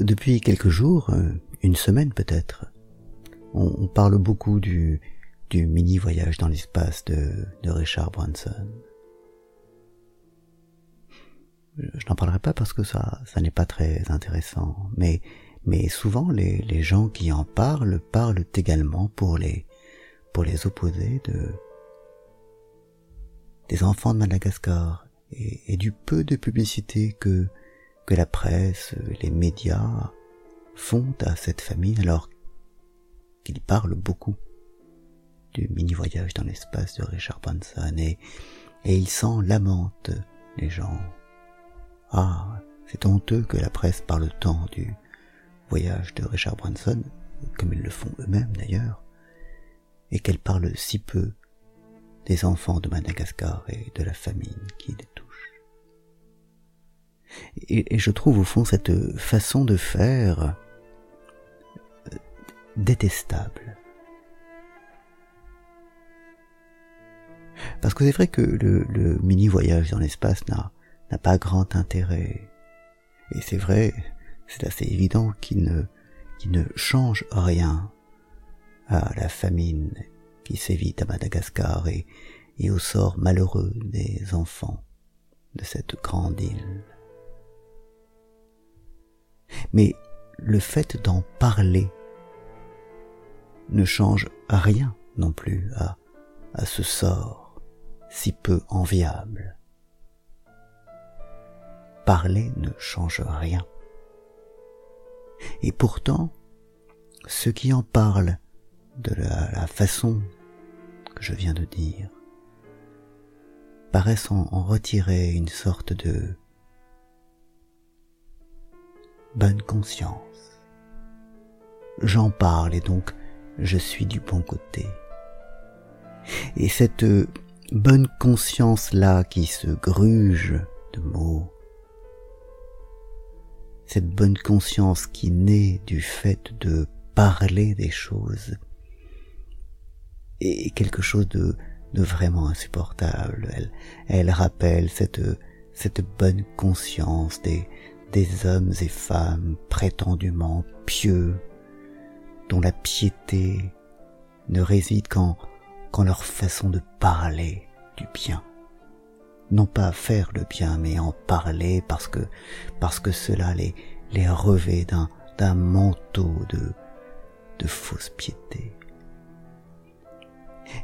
Depuis quelques jours, euh, une semaine peut-être, on, parle beaucoup du, du mini voyage dans l'espace de, Richard Branson. Je n'en parlerai pas parce que ça, ça n'est pas très intéressant, mais, souvent les, gens qui en parlent parlent également pour les, pour les opposés de, des enfants de Madagascar et du peu de publicité que, que la presse, les médias font à cette famille alors qu'ils parlent beaucoup du mini-voyage dans l'espace de Richard Branson et, et ils s'en lamentent, les gens. Ah, c'est honteux que la presse parle tant du voyage de Richard Branson, comme ils le font eux-mêmes d'ailleurs, et qu'elle parle si peu des enfants de Madagascar et de la famine qui les touche. Et, je trouve au fond cette façon de faire euh, détestable. Parce que c'est vrai que le, mini voyage dans l'espace n'a pas grand intérêt. Et c'est vrai, c'est assez évident qu'il ne, change rien à la famine qui sévit à Madagascar et au sort malheureux des enfants de cette grande île. Mais le fait d'en parler ne change rien non plus à, ce sort si peu enviable. Parler ne change rien. Et pourtant, ceux qui en parlent de la, façon que je viens de dire paraissent en, en retirer une sorte de bonne conscience. J'en parle et donc je suis du bon côté. Et cette bonne conscience-là qui se gruge de mots, cette bonne conscience qui naît du fait de parler des choses, est quelque chose de, vraiment insupportable. Elle, elle rappelle cette bonne conscience des, des hommes et femmes prétendument pieux, dont la piété ne réside qu'en leur façon de parler du bien. Non pas faire le bien, mais en parler parce que cela les les revêt d'un manteau de fausse piété.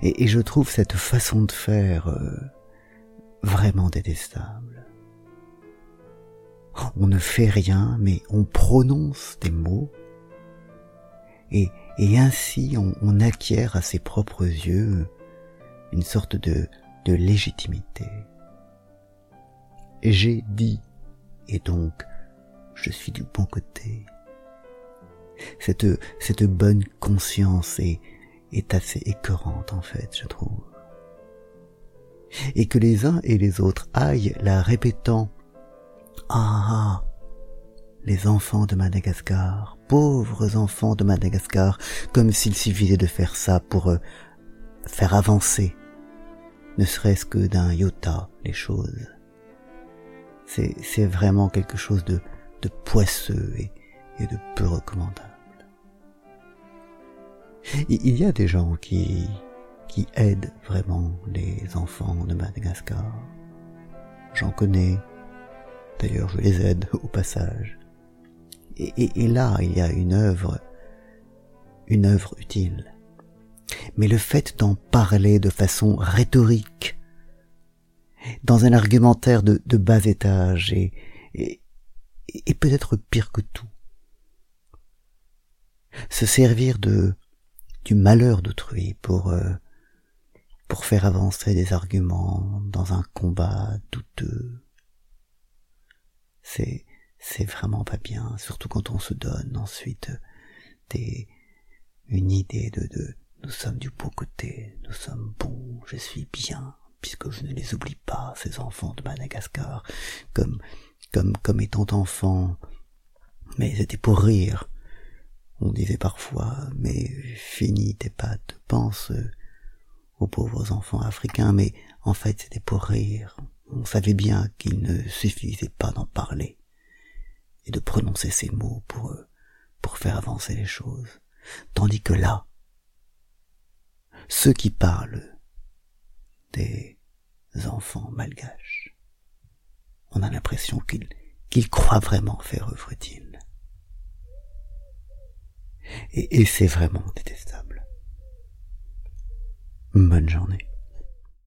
Et, et, je trouve cette façon de faire euh, vraiment détestable on ne fait rien, mais on prononce des mots, et, ainsi on, acquiert à ses propres yeux une sorte de, de légitimité. J'ai dit, et donc je suis du bon côté. Cette, cette bonne conscience est, est assez écœurante en fait, je trouve. Et que les uns et les autres aillent la répétant ah Les enfants de Madagascar, pauvres enfants de Madagascar, comme s'il suffisait de faire ça pour euh, faire avancer, ne serait-ce que d'un iota, les choses. C'est, vraiment quelque chose de, de poisseux et, et de peu recommandable. Il y a des gens qui, qui aident vraiment les enfants de Madagascar. J'en connais, D'ailleurs, je les aide au passage. Et, là, il y a une œuvre, une œuvre utile. Mais le fait d'en parler de façon rhétorique, dans un argumentaire de, bas étage, et, peut-être pire que tout, se servir de du malheur d'autrui pour euh, pour faire avancer des arguments dans un combat douteux c'est c'est vraiment pas bien, surtout quand on se donne ensuite des une idée de, de nous sommes du beau côté, nous sommes bons, je suis bien, puisque je ne les oublie pas, ces enfants de Madagascar, comme comme comme étant enfants. Mais c'était pour rire. On disait parfois, mais finis tes pattes, pense aux pauvres enfants africains, mais en fait c'était pour rire on savait bien qu'il ne suffisait pas d'en parler et de prononcer ces mots pour eux, pour faire avancer les choses. Tandis que là, ceux qui parlent des enfants malgaches, on a l'impression qu'ils qu'ils croient vraiment faire œuvre utile. Et, et c'est vraiment détestable. Bonne journée.